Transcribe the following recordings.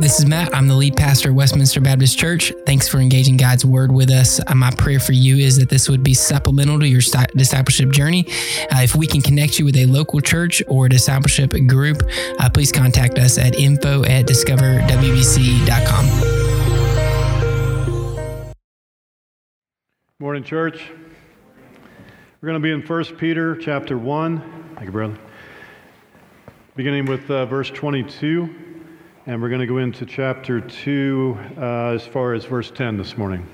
This is Matt. I'm the lead pastor of Westminster Baptist Church. Thanks for engaging God's Word with us. Uh, my prayer for you is that this would be supplemental to your discipleship journey. Uh, if we can connect you with a local church or discipleship group, uh, please contact us at info at discoverwbc.com. Morning, church. We're going to be in 1 Peter chapter 1. Thank you, brother. Beginning with uh, verse 22. And we're going to go into chapter 2 uh, as far as verse 10 this morning.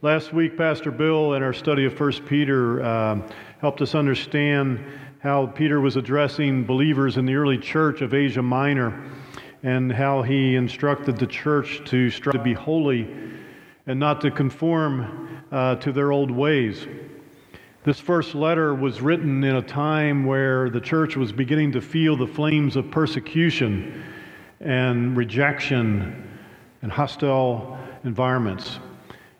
Last week, Pastor Bill, in our study of 1 Peter, uh, helped us understand how Peter was addressing believers in the early church of Asia Minor and how he instructed the church to strive to be holy and not to conform uh, to their old ways. This first letter was written in a time where the church was beginning to feel the flames of persecution and rejection and hostile environments.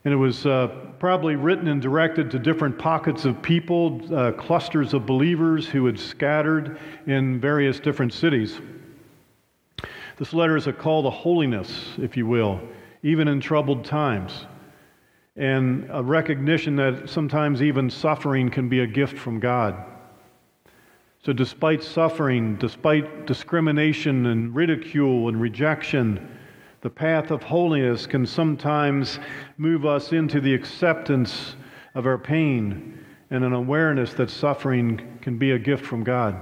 And it was uh, probably written and directed to different pockets of people, uh, clusters of believers who had scattered in various different cities. This letter is a call to holiness, if you will, even in troubled times and a recognition that sometimes even suffering can be a gift from God. So, despite suffering, despite discrimination and ridicule and rejection, the path of holiness can sometimes move us into the acceptance of our pain and an awareness that suffering can be a gift from God.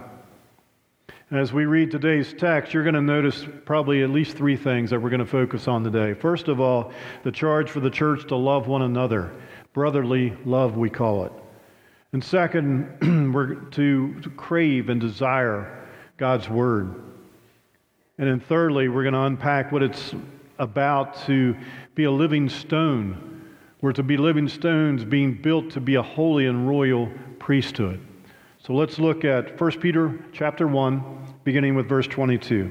As we read today's text, you're going to notice probably at least three things that we're going to focus on today. First of all, the charge for the church to love one another. Brotherly love, we call it. And second, we're to, to crave and desire God's word. And then thirdly, we're going to unpack what it's about to be a living stone. We're to be living stones being built to be a holy and royal priesthood. So let's look at 1 Peter chapter 1, beginning with verse 22.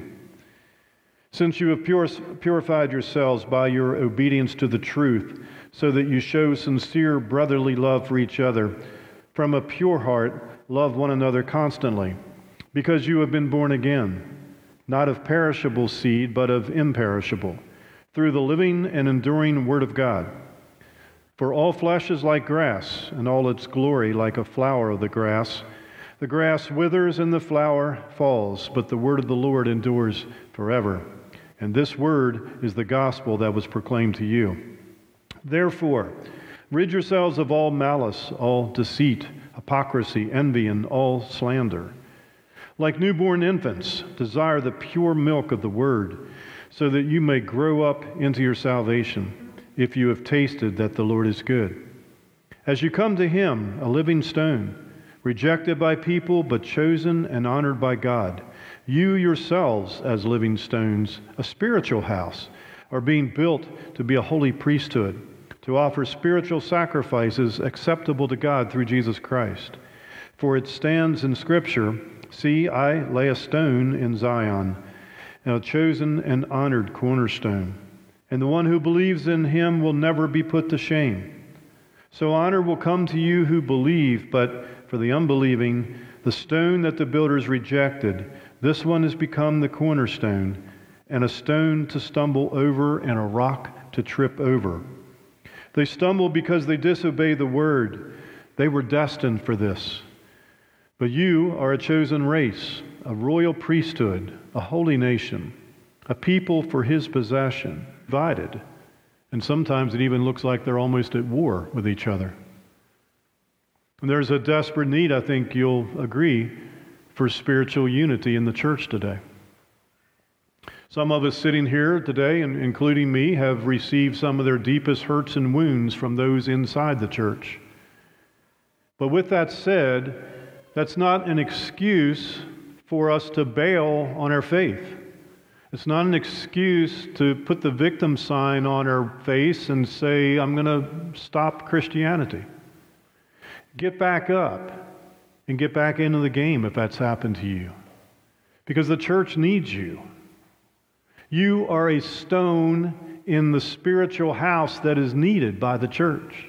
Since you have purified yourselves by your obedience to the truth, so that you show sincere brotherly love for each other, from a pure heart, love one another constantly, because you have been born again, not of perishable seed, but of imperishable, through the living and enduring Word of God. For all flesh is like grass, and all its glory like a flower of the grass. The grass withers and the flower falls, but the word of the Lord endures forever. And this word is the gospel that was proclaimed to you. Therefore, rid yourselves of all malice, all deceit, hypocrisy, envy, and all slander. Like newborn infants, desire the pure milk of the word, so that you may grow up into your salvation, if you have tasted that the Lord is good. As you come to him, a living stone, rejected by people, but chosen and honored by God. You yourselves, as living stones, a spiritual house, are being built to be a holy priesthood, to offer spiritual sacrifices acceptable to God through Jesus Christ. For it stands in Scripture See, I lay a stone in Zion, a chosen and honored cornerstone, and the one who believes in him will never be put to shame. So honor will come to you who believe, but for the unbelieving, the stone that the builders rejected, this one has become the cornerstone, and a stone to stumble over and a rock to trip over. They stumble because they disobey the word. They were destined for this. But you are a chosen race, a royal priesthood, a holy nation, a people for his possession, divided. And sometimes it even looks like they're almost at war with each other. There's a desperate need, I think you'll agree, for spiritual unity in the church today. Some of us sitting here today, including me, have received some of their deepest hurts and wounds from those inside the church. But with that said, that's not an excuse for us to bail on our faith. It's not an excuse to put the victim sign on our face and say, I'm going to stop Christianity. Get back up and get back into the game if that's happened to you. Because the church needs you. You are a stone in the spiritual house that is needed by the church.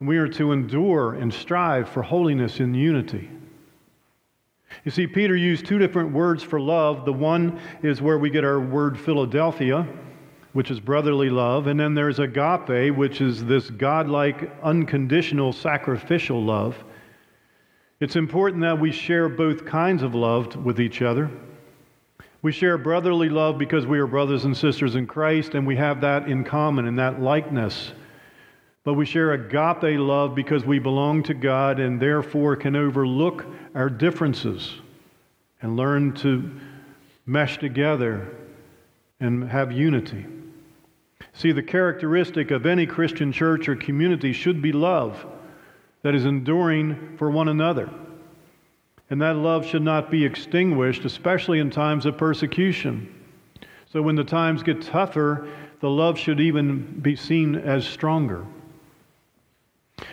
We are to endure and strive for holiness in unity. You see, Peter used two different words for love. The one is where we get our word Philadelphia, which is brotherly love. And then there's agape, which is this godlike, unconditional, sacrificial love. It's important that we share both kinds of love with each other. We share brotherly love because we are brothers and sisters in Christ, and we have that in common and that likeness. But we share agape love because we belong to God and therefore can overlook our differences and learn to mesh together and have unity. See, the characteristic of any Christian church or community should be love that is enduring for one another. And that love should not be extinguished, especially in times of persecution. So when the times get tougher, the love should even be seen as stronger.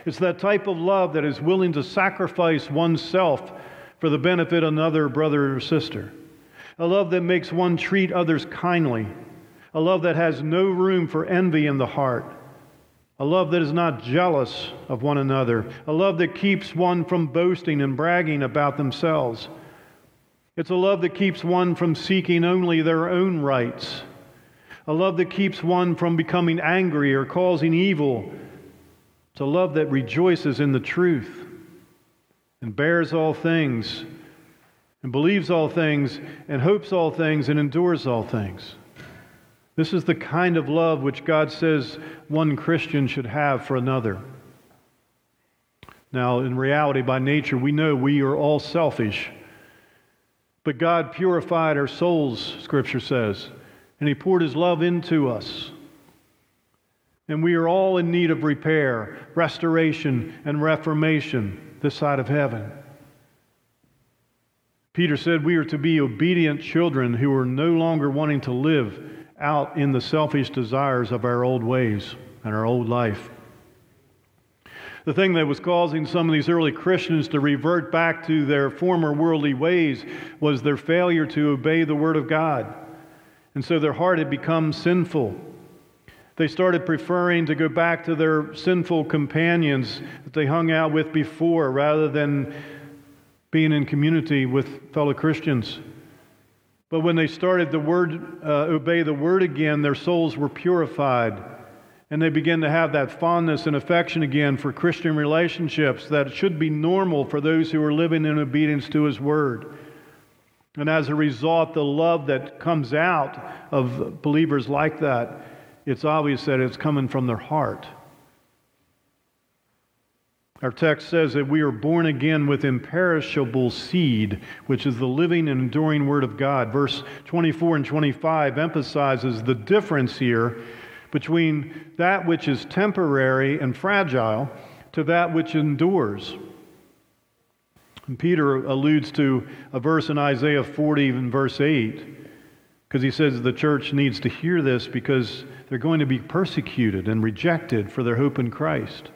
It's that type of love that is willing to sacrifice oneself for the benefit of another brother or sister. A love that makes one treat others kindly. A love that has no room for envy in the heart. A love that is not jealous of one another. A love that keeps one from boasting and bragging about themselves. It's a love that keeps one from seeking only their own rights. A love that keeps one from becoming angry or causing evil it's a love that rejoices in the truth and bears all things and believes all things and hopes all things and endures all things. This is the kind of love which God says one Christian should have for another. Now, in reality, by nature, we know we are all selfish. But God purified our souls, Scripture says, and He poured His love into us. And we are all in need of repair, restoration, and reformation this side of heaven. Peter said we are to be obedient children who are no longer wanting to live out in the selfish desires of our old ways and our old life. The thing that was causing some of these early Christians to revert back to their former worldly ways was their failure to obey the Word of God. And so their heart had become sinful. They started preferring to go back to their sinful companions that they hung out with before rather than being in community with fellow Christians. But when they started to word, uh, obey the word again, their souls were purified. And they began to have that fondness and affection again for Christian relationships that should be normal for those who are living in obedience to His Word. And as a result, the love that comes out of believers like that it's obvious that it's coming from their heart. Our text says that we are born again with imperishable seed, which is the living and enduring Word of God. Verse 24 and 25 emphasizes the difference here between that which is temporary and fragile to that which endures. And Peter alludes to a verse in Isaiah 40 and verse 8 because he says the church needs to hear this because they're going to be persecuted and rejected for their hope in Christ.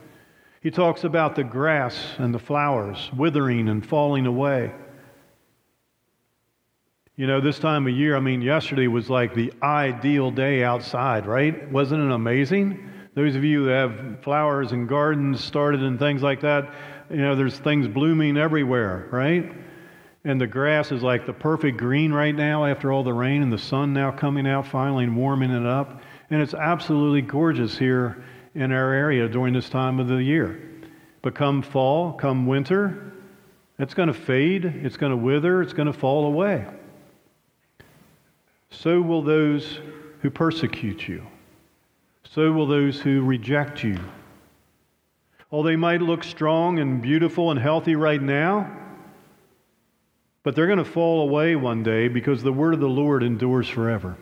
He talks about the grass and the flowers withering and falling away. You know, this time of year, I mean, yesterday was like the ideal day outside, right? Wasn't it amazing? Those of you that have flowers and gardens started and things like that, you know, there's things blooming everywhere, right? And the grass is like the perfect green right now after all the rain and the sun now coming out finally warming it up. And it's absolutely gorgeous here in our area during this time of the year. But come fall, come winter, it's going to fade, it's going to wither, it's going to fall away. So will those who persecute you. So will those who reject you. Oh, they might look strong and beautiful and healthy right now, but they're going to fall away one day because the word of the Lord endures forever.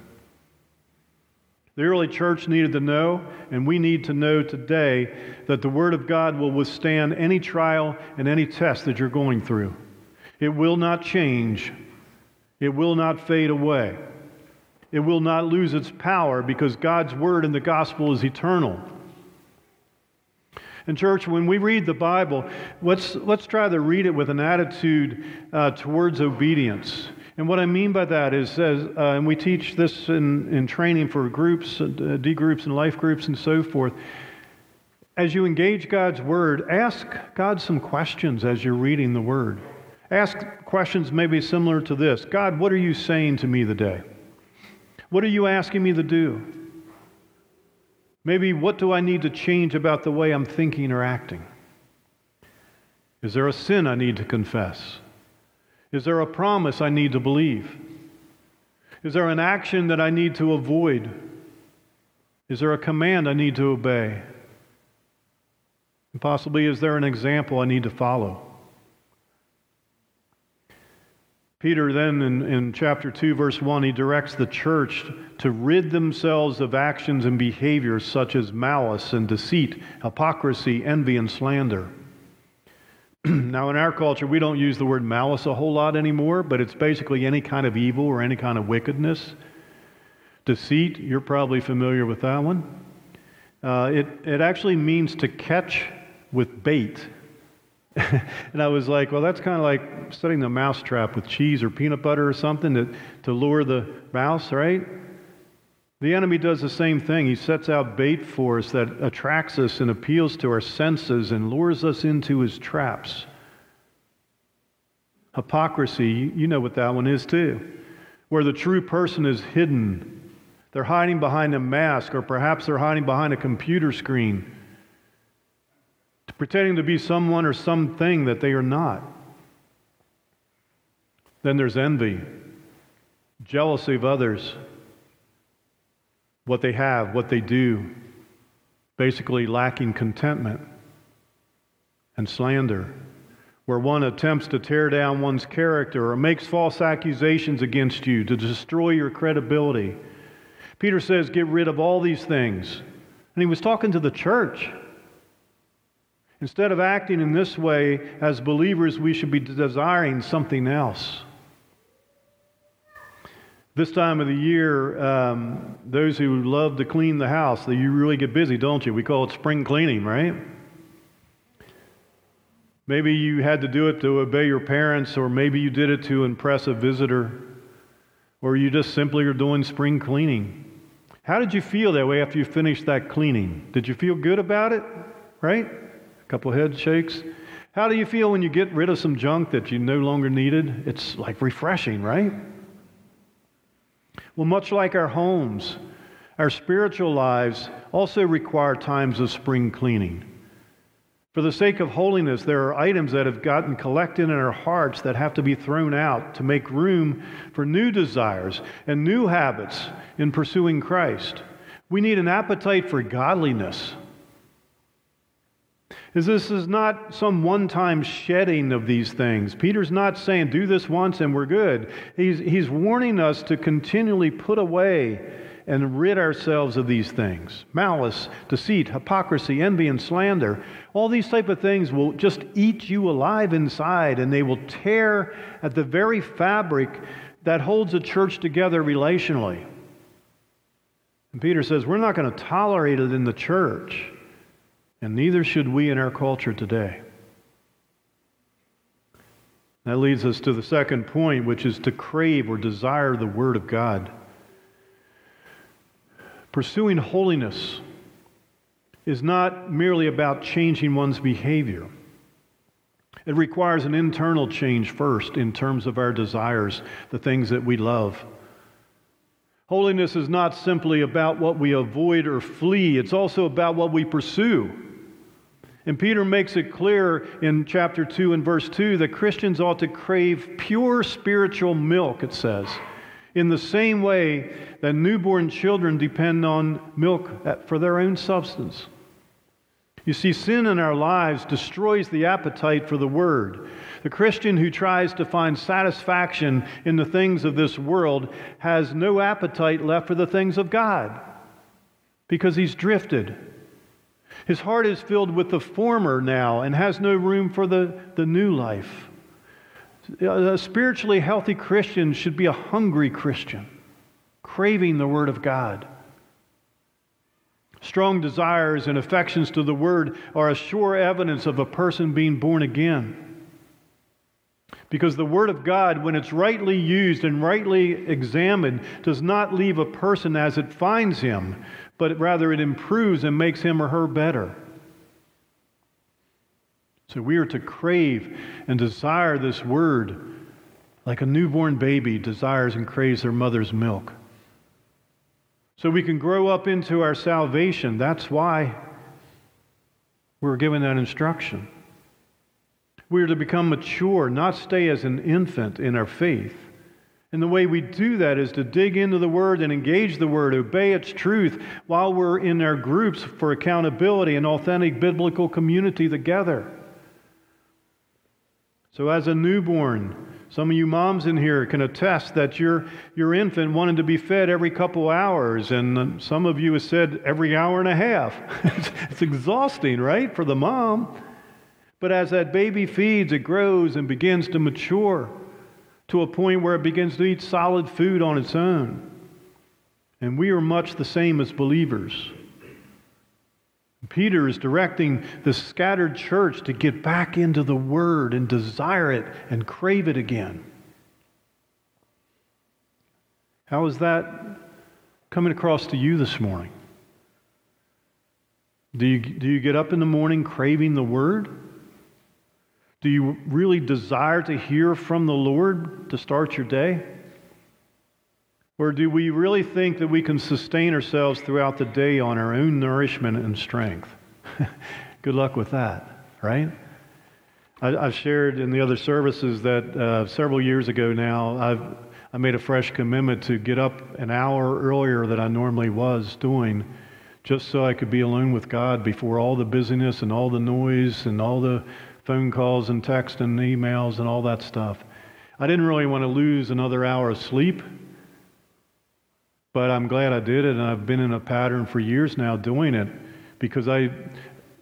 The early church needed to know, and we need to know today, that the Word of God will withstand any trial and any test that you're going through. It will not change, it will not fade away, it will not lose its power because God's Word in the gospel is eternal. And, church, when we read the Bible, let's, let's try to read it with an attitude uh, towards obedience. And what I mean by that is, as, uh, and we teach this in, in training for groups, uh, D groups and life groups and so forth. As you engage God's Word, ask God some questions as you're reading the Word. Ask questions maybe similar to this God, what are you saying to me today? What are you asking me to do? Maybe what do I need to change about the way I'm thinking or acting? Is there a sin I need to confess? Is there a promise I need to believe? Is there an action that I need to avoid? Is there a command I need to obey? And possibly, is there an example I need to follow? Peter, then in, in chapter 2, verse 1, he directs the church to rid themselves of actions and behaviors such as malice and deceit, hypocrisy, envy, and slander. now, in our culture, we don't use the word malice a whole lot anymore, but it's basically any kind of evil or any kind of wickedness. Deceit, you're probably familiar with that one. Uh, it, it actually means to catch with bait. and I was like, well, that's kind of like setting the mouse trap with cheese or peanut butter or something to, to lure the mouse, right? The enemy does the same thing. He sets out bait for us that attracts us and appeals to our senses and lures us into his traps. Hypocrisy, you know what that one is too, where the true person is hidden. They're hiding behind a mask, or perhaps they're hiding behind a computer screen pretending to be someone or something that they are not. Then there's envy, jealousy of others, what they have, what they do, basically lacking contentment, and slander, where one attempts to tear down one's character or makes false accusations against you to destroy your credibility. Peter says, Get rid of all these things. And he was talking to the church. Instead of acting in this way as believers, we should be desiring something else. This time of the year, um, those who love to clean the house, you really get busy, don't you? We call it spring cleaning, right? Maybe you had to do it to obey your parents, or maybe you did it to impress a visitor, or you just simply are doing spring cleaning. How did you feel that way after you finished that cleaning? Did you feel good about it? Right? A couple head shakes. How do you feel when you get rid of some junk that you no longer needed? It's like refreshing, right? Well, much like our homes, our spiritual lives also require times of spring cleaning. For the sake of holiness, there are items that have gotten collected in our hearts that have to be thrown out to make room for new desires and new habits in pursuing Christ. We need an appetite for godliness is this is not some one time shedding of these things. Peter's not saying, do this once and we're good. He's, he's warning us to continually put away and rid ourselves of these things malice, deceit, hypocrisy, envy, and slander. All these type of things will just eat you alive inside and they will tear at the very fabric that holds a church together relationally. And Peter says, We're not going to tolerate it in the church. And neither should we in our culture today. That leads us to the second point, which is to crave or desire the Word of God. Pursuing holiness is not merely about changing one's behavior. It requires an internal change first in terms of our desires, the things that we love. Holiness is not simply about what we avoid or flee, it's also about what we pursue. And Peter makes it clear in chapter 2 and verse 2 that Christians ought to crave pure spiritual milk, it says, in the same way that newborn children depend on milk for their own substance. You see, sin in our lives destroys the appetite for the Word. The Christian who tries to find satisfaction in the things of this world has no appetite left for the things of God because he's drifted his heart is filled with the former now and has no room for the, the new life. A spiritually healthy Christian should be a hungry Christian, craving the Word of God. Strong desires and affections to the Word are a sure evidence of a person being born again. Because the Word of God, when it's rightly used and rightly examined, does not leave a person as it finds him, but rather it improves and makes him or her better. So we are to crave and desire this word like a newborn baby desires and craves their mother's milk. So we can grow up into our salvation. That's why we're given that instruction. We are to become mature, not stay as an infant in our faith. And the way we do that is to dig into the Word and engage the Word, obey its truth while we're in our groups for accountability and authentic biblical community together. So, as a newborn, some of you moms in here can attest that your, your infant wanted to be fed every couple hours, and some of you have said every hour and a half. it's exhausting, right, for the mom. But as that baby feeds, it grows and begins to mature to a point where it begins to eat solid food on its own. And we are much the same as believers. Peter is directing the scattered church to get back into the Word and desire it and crave it again. How is that coming across to you this morning? Do you, do you get up in the morning craving the Word? Do you really desire to hear from the Lord to start your day? Or do we really think that we can sustain ourselves throughout the day on our own nourishment and strength? Good luck with that, right? I, have shared in the other services that uh, several years ago now, I've, I made a fresh commitment to get up an hour earlier than I normally was doing, just so I could be alone with God before all the busyness and all the noise and all the phone calls and text and emails and all that stuff. I didn't really want to lose another hour of sleep but I'm glad I did it, and I've been in a pattern for years now doing it because I,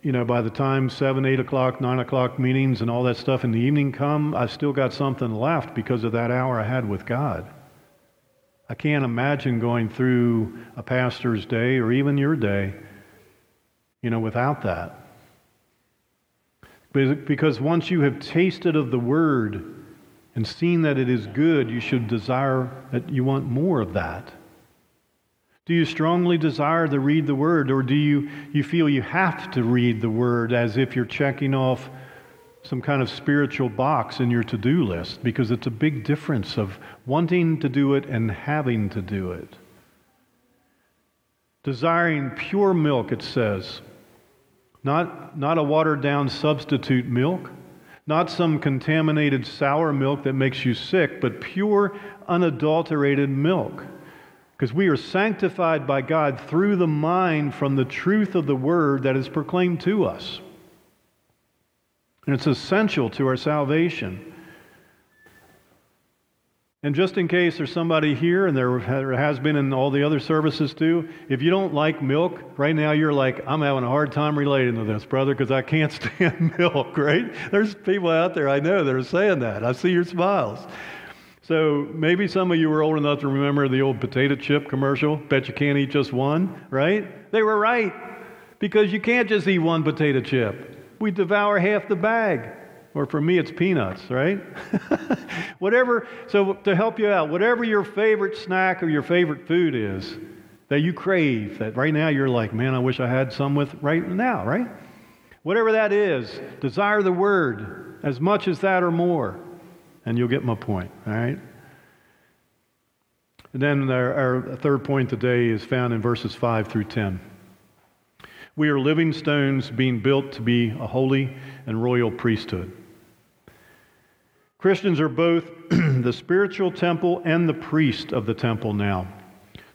you know, by the time seven, eight o'clock, nine o'clock meetings and all that stuff in the evening come, I still got something left because of that hour I had with God. I can't imagine going through a pastor's day or even your day, you know, without that. Because once you have tasted of the word and seen that it is good, you should desire that you want more of that. Do you strongly desire to read the Word, or do you, you feel you have to read the Word as if you're checking off some kind of spiritual box in your to do list? Because it's a big difference of wanting to do it and having to do it. Desiring pure milk, it says, not, not a watered down substitute milk, not some contaminated sour milk that makes you sick, but pure, unadulterated milk because we are sanctified by God through the mind from the truth of the word that is proclaimed to us. And it's essential to our salvation. And just in case there's somebody here, and there has been in all the other services too, if you don't like milk, right now you're like, I'm having a hard time relating to this, brother, because I can't stand milk, right? There's people out there I know that are saying that. I see your smiles. So maybe some of you were old enough to remember the old potato chip commercial. Bet you can't eat just one, right? They were right because you can't just eat one potato chip. We devour half the bag. Or for me, it's peanuts, right? whatever, so to help you out, whatever your favorite snack or your favorite food is that you crave, that right now you're like, man, I wish I had some with right now, right? Whatever that is, desire the word as much as that or more and you'll get my point, all right? And then our, our third point today is found in verses 5 through 10. We are living stones being built to be a holy and royal priesthood. Christians are both the spiritual temple and the priest of the temple now.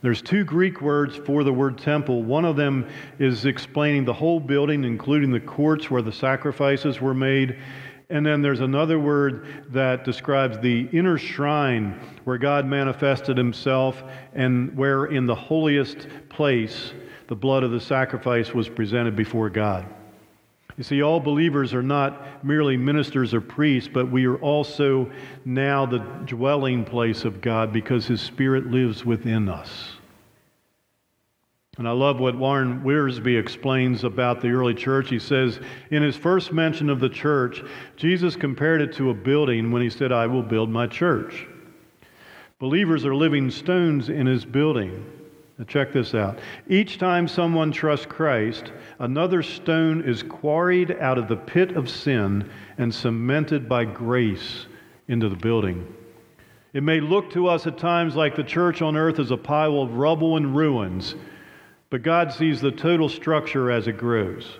There's two Greek words for the word temple. One of them is explaining the whole building, including the courts where the sacrifices were made, and then there's another word that describes the inner shrine where God manifested himself and where in the holiest place the blood of the sacrifice was presented before God. You see, all believers are not merely ministers or priests, but we are also now the dwelling place of God because his Spirit lives within us. And I love what Warren Wiersbe explains about the early church. He says, in his first mention of the church, Jesus compared it to a building when he said, I will build my church. Believers are living stones in his building. Now check this out. Each time someone trusts Christ, another stone is quarried out of the pit of sin and cemented by grace into the building. It may look to us at times like the church on earth is a pile of rubble and ruins, but God sees the total structure as it grows.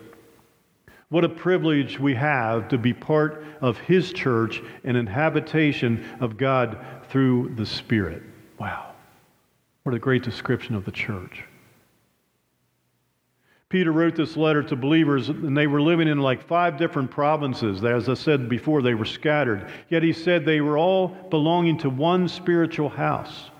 What a privilege we have to be part of His church and an habitation of God through the Spirit. Wow. What a great description of the church. Peter wrote this letter to believers, and they were living in like five different provinces. As I said before, they were scattered. Yet he said they were all belonging to one spiritual house.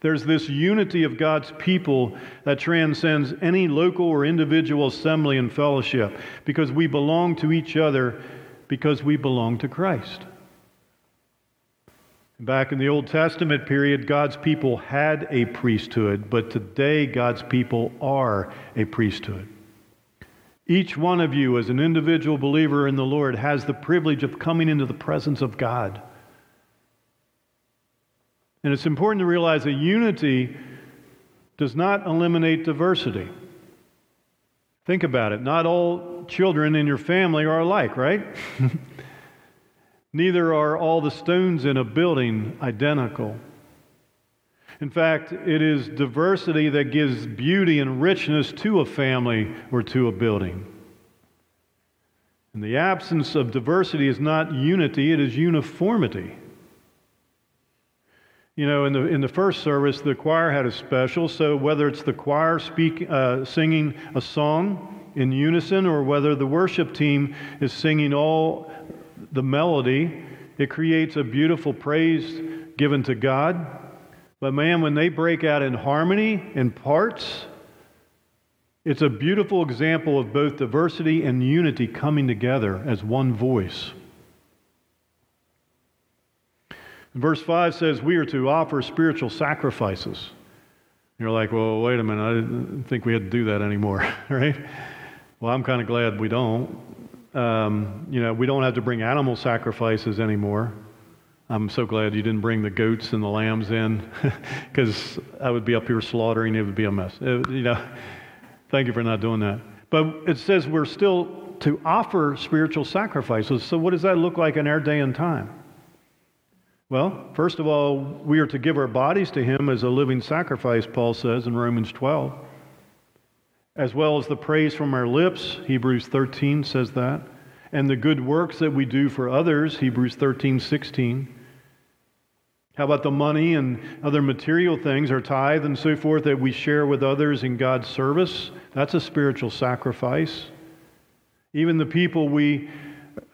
There's this unity of God's people that transcends any local or individual assembly and fellowship because we belong to each other because we belong to Christ. Back in the Old Testament period, God's people had a priesthood, but today God's people are a priesthood. Each one of you, as an individual believer in the Lord, has the privilege of coming into the presence of God. And it's important to realize that unity does not eliminate diversity. Think about it. Not all children in your family are alike, right? Neither are all the stones in a building identical. In fact, it is diversity that gives beauty and richness to a family or to a building. And the absence of diversity is not unity, it is uniformity. You know, in the, in the first service, the choir had a special, so whether it's the choir speak, uh, singing a song in unison or whether the worship team is singing all the melody, it creates a beautiful praise given to God. But man, when they break out in harmony in parts, it's a beautiful example of both diversity and unity coming together as one voice. Verse 5 says, We are to offer spiritual sacrifices. You're like, well, wait a minute, I didn't think we had to do that anymore, right? Well, I'm kind of glad we don't. Um, you know, we don't have to bring animal sacrifices anymore. I'm so glad you didn't bring the goats and the lambs in because I would be up here slaughtering. It would be a mess. It, you know, thank you for not doing that. But it says we're still to offer spiritual sacrifices. So, what does that look like in our day and time? Well, first of all, we are to give our bodies to Him as a living sacrifice, Paul says in Romans 12, as well as the praise from our lips, Hebrews 13 says that, and the good works that we do for others, Hebrews 13, 16. How about the money and other material things, our tithe and so forth, that we share with others in God's service? That's a spiritual sacrifice. Even the people we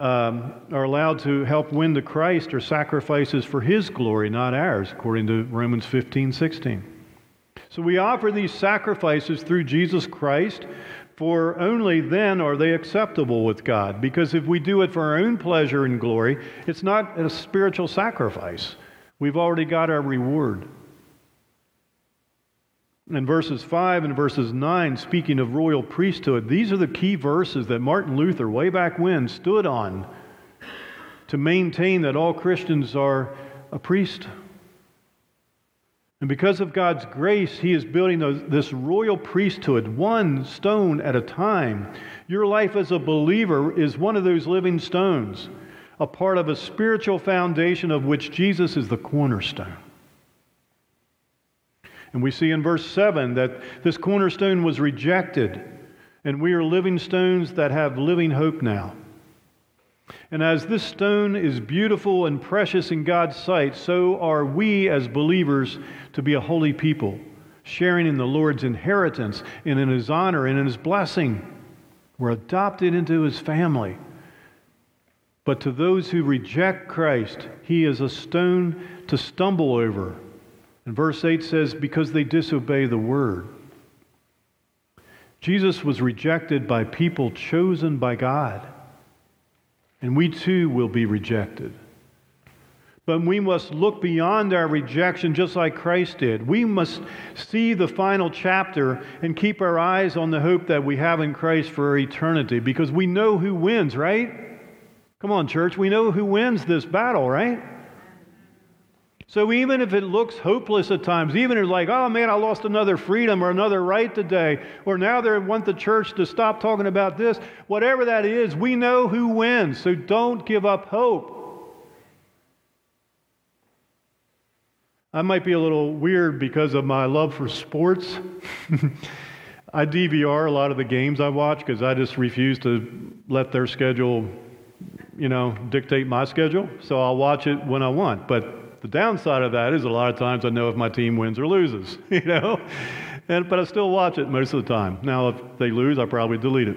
um, are allowed to help win to Christ are sacrifices for His glory, not ours, according to Romans 15 16. So we offer these sacrifices through Jesus Christ, for only then are they acceptable with God. Because if we do it for our own pleasure and glory, it's not a spiritual sacrifice. We've already got our reward. In verses 5 and verses 9, speaking of royal priesthood, these are the key verses that Martin Luther, way back when, stood on to maintain that all Christians are a priest. And because of God's grace, He is building this royal priesthood, one stone at a time. Your life as a believer is one of those living stones, a part of a spiritual foundation of which Jesus is the cornerstone. And we see in verse 7 that this cornerstone was rejected, and we are living stones that have living hope now. And as this stone is beautiful and precious in God's sight, so are we as believers to be a holy people, sharing in the Lord's inheritance and in His honor and in His blessing. We're adopted into His family. But to those who reject Christ, He is a stone to stumble over and verse 8 says, because they disobey the word. Jesus was rejected by people chosen by God. And we too will be rejected. But we must look beyond our rejection just like Christ did. We must see the final chapter and keep our eyes on the hope that we have in Christ for eternity because we know who wins, right? Come on, church. We know who wins this battle, right? So even if it looks hopeless at times, even if it's like, oh man, I lost another freedom or another right today, or now they want the church to stop talking about this, whatever that is, we know who wins. So don't give up hope. I might be a little weird because of my love for sports. I DVR a lot of the games I watch because I just refuse to let their schedule, you know, dictate my schedule. So I'll watch it when I want. But the downside of that is a lot of times I know if my team wins or loses, you know. And but I still watch it most of the time. Now, if they lose, I probably delete it.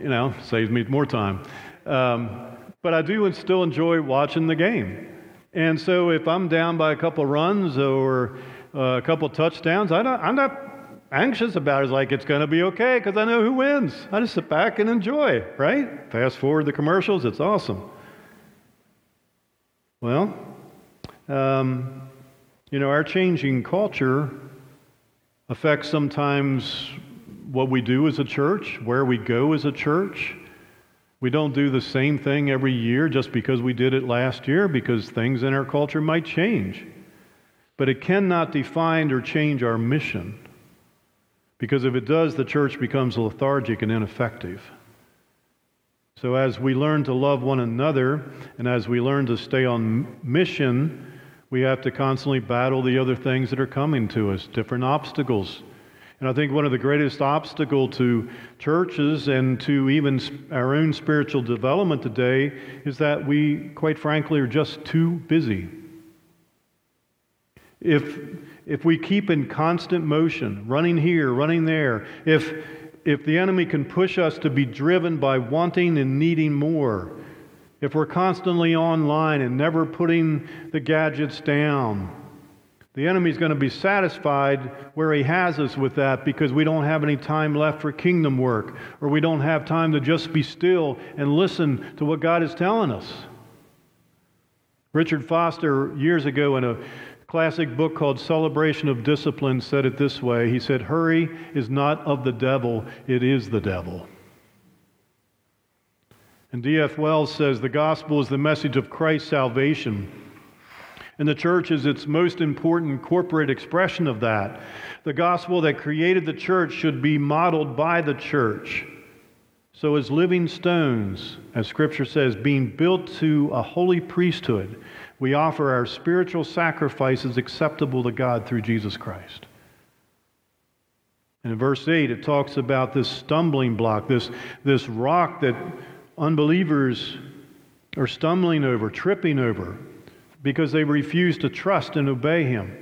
You know, saves me more time. Um, but I do still enjoy watching the game. And so if I'm down by a couple runs or uh, a couple touchdowns, I am not anxious about it. It's like it's going to be okay because I know who wins. I just sit back and enjoy, right? Fast forward the commercials, it's awesome. Well, um, you know, our changing culture affects sometimes what we do as a church, where we go as a church. We don't do the same thing every year just because we did it last year, because things in our culture might change. But it cannot define or change our mission. Because if it does, the church becomes lethargic and ineffective. So, as we learn to love one another and as we learn to stay on mission, we have to constantly battle the other things that are coming to us, different obstacles and I think one of the greatest obstacles to churches and to even our own spiritual development today is that we, quite frankly, are just too busy. If, if we keep in constant motion, running here, running there, if, if the enemy can push us to be driven by wanting and needing more, if we're constantly online and never putting the gadgets down, the enemy's going to be satisfied where he has us with that because we don't have any time left for kingdom work or we don't have time to just be still and listen to what God is telling us. Richard Foster, years ago, in a classic book called Celebration of Discipline, said it this way He said, Hurry is not of the devil, it is the devil. And D.F. Wells says, The gospel is the message of Christ's salvation. And the church is its most important corporate expression of that. The gospel that created the church should be modeled by the church. So, as living stones, as Scripture says, being built to a holy priesthood, we offer our spiritual sacrifices acceptable to God through Jesus Christ. And in verse 8, it talks about this stumbling block, this, this rock that unbelievers are stumbling over, tripping over because they refuse to trust and obey Him.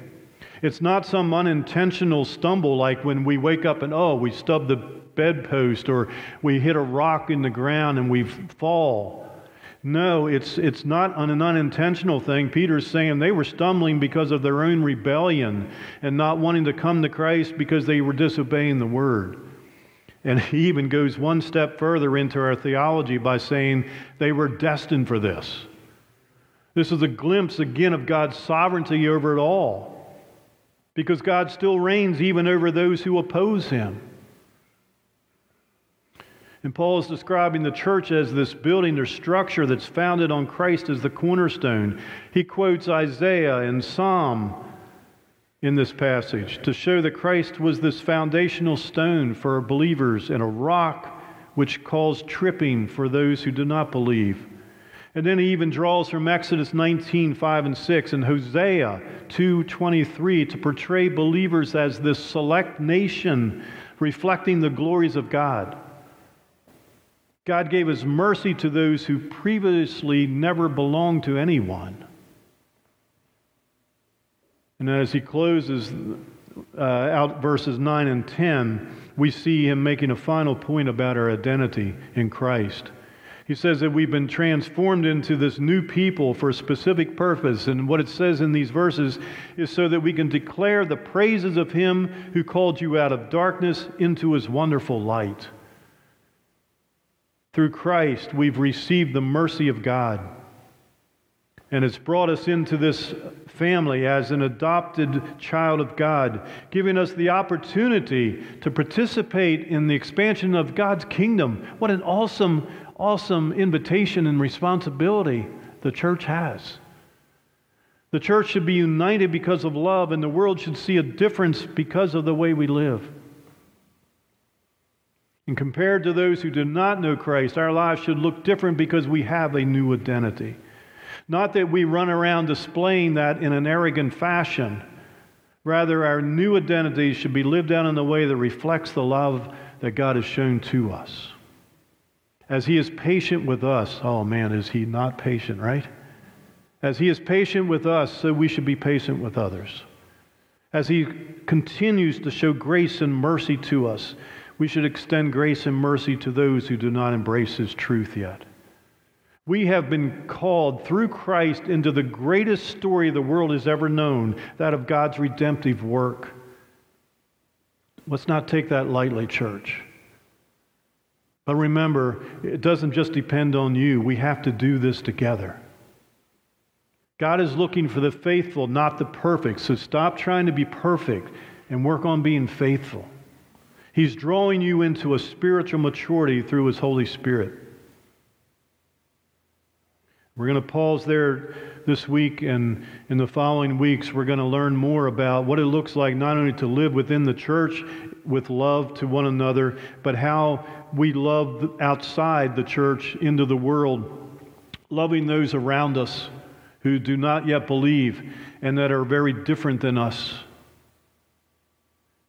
It's not some unintentional stumble like when we wake up and, oh, we stub the bedpost or we hit a rock in the ground and we fall. No, it's, it's not an unintentional thing. Peter's saying they were stumbling because of their own rebellion and not wanting to come to Christ because they were disobeying the word. And he even goes one step further into our theology by saying they were destined for this. This is a glimpse again of God's sovereignty over it all. Because God still reigns even over those who oppose him. And Paul is describing the church as this building or structure that's founded on Christ as the cornerstone. He quotes Isaiah and Psalm in this passage to show that Christ was this foundational stone for believers and a rock which caused tripping for those who do not believe. And then he even draws from Exodus 19, 5 and 6 and Hosea 2, 23 to portray believers as this select nation reflecting the glories of God. God gave his mercy to those who previously never belonged to anyone. And as he closes uh, out verses 9 and 10, we see him making a final point about our identity in Christ. He says that we've been transformed into this new people for a specific purpose. And what it says in these verses is so that we can declare the praises of Him who called you out of darkness into His wonderful light. Through Christ, we've received the mercy of God. And it's brought us into this family as an adopted child of God, giving us the opportunity to participate in the expansion of God's kingdom. What an awesome awesome invitation and responsibility the church has. The church should be united because of love, and the world should see a difference because of the way we live. And compared to those who do not know Christ, our lives should look different because we have a new identity. Not that we run around displaying that in an arrogant fashion. Rather, our new identity should be lived out in a way that reflects the love that God has shown to us. As He is patient with us, oh man, is He not patient, right? As He is patient with us, so we should be patient with others. As He continues to show grace and mercy to us, we should extend grace and mercy to those who do not embrace His truth yet. We have been called through Christ into the greatest story the world has ever known that of God's redemptive work. Let's not take that lightly, church. But remember, it doesn't just depend on you. We have to do this together. God is looking for the faithful, not the perfect. So stop trying to be perfect and work on being faithful. He's drawing you into a spiritual maturity through His Holy Spirit. We're going to pause there this week, and in the following weeks, we're going to learn more about what it looks like not only to live within the church with love to one another, but how we love outside the church into the world, loving those around us who do not yet believe and that are very different than us.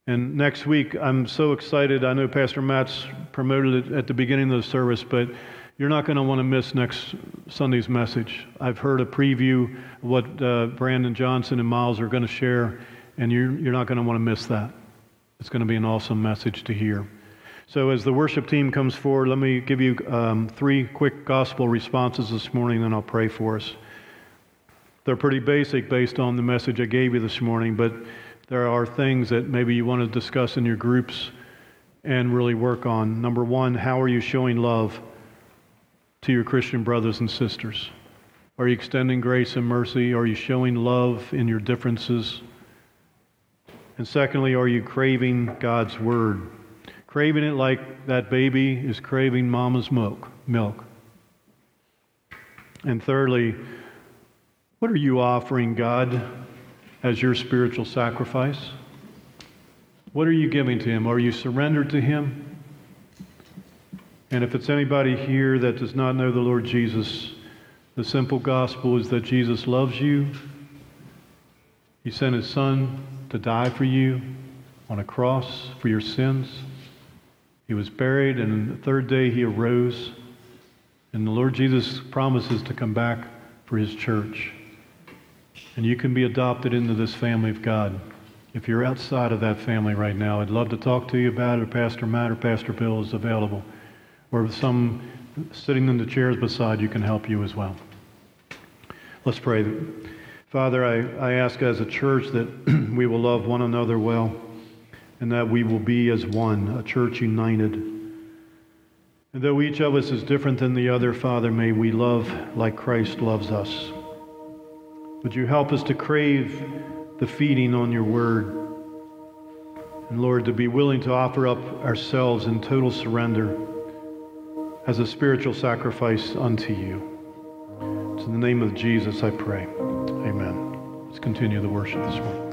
And next week, I'm so excited. I know Pastor Matt's promoted it at the beginning of the service, but you're not going to want to miss next Sunday's message. I've heard a preview of what uh, Brandon Johnson and Miles are going to share, and you're, you're not going to want to miss that. It's going to be an awesome message to hear. So, as the worship team comes forward, let me give you um, three quick gospel responses this morning, then I'll pray for us. They're pretty basic based on the message I gave you this morning, but there are things that maybe you want to discuss in your groups and really work on. Number one, how are you showing love? To your Christian brothers and sisters? Are you extending grace and mercy? Are you showing love in your differences? And secondly, are you craving God's word? Craving it like that baby is craving mama's milk. Milk. And thirdly, what are you offering God as your spiritual sacrifice? What are you giving to Him? Are you surrendered to Him? And if it's anybody here that does not know the Lord Jesus, the simple gospel is that Jesus loves you. He sent his son to die for you on a cross for your sins. He was buried, and the third day he arose. And the Lord Jesus promises to come back for his church. And you can be adopted into this family of God. If you're outside of that family right now, I'd love to talk to you about it, Pastor Matt or Pastor Bill is available or some sitting in the chairs beside you can help you as well. Let's pray. Father, I, I ask as a church that we will love one another well and that we will be as one, a church united. And though each of us is different than the other, Father, may we love like Christ loves us. Would you help us to crave the feeding on your word? And Lord, to be willing to offer up ourselves in total surrender as a spiritual sacrifice unto you. It's in the name of Jesus I pray. Amen. Let's continue the worship this morning.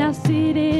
Now seated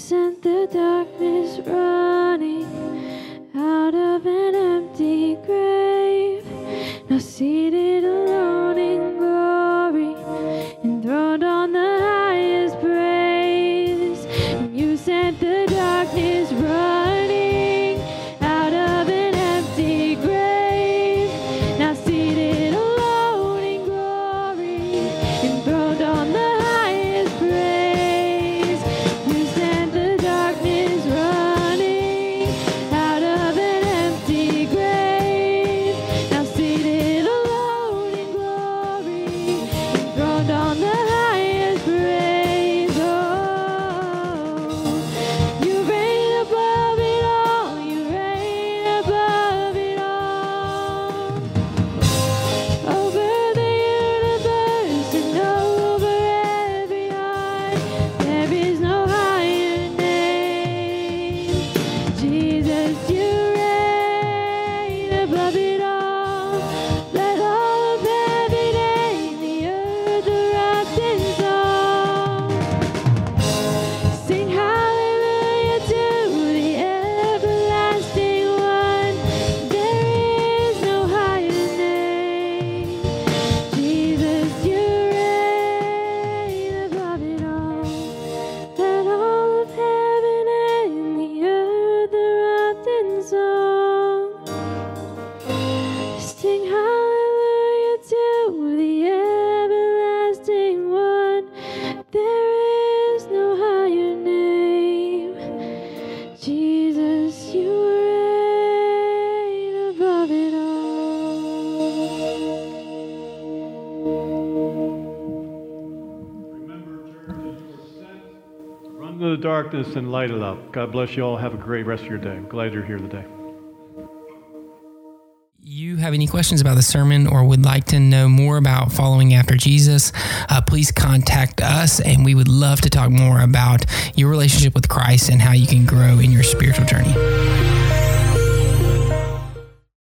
sent the darkness running darkness and light it up. God bless you all. Have a great rest of your day. Glad you're here today. You have any questions about the sermon or would like to know more about following after Jesus, uh, please contact us and we would love to talk more about your relationship with Christ and how you can grow in your spiritual journey.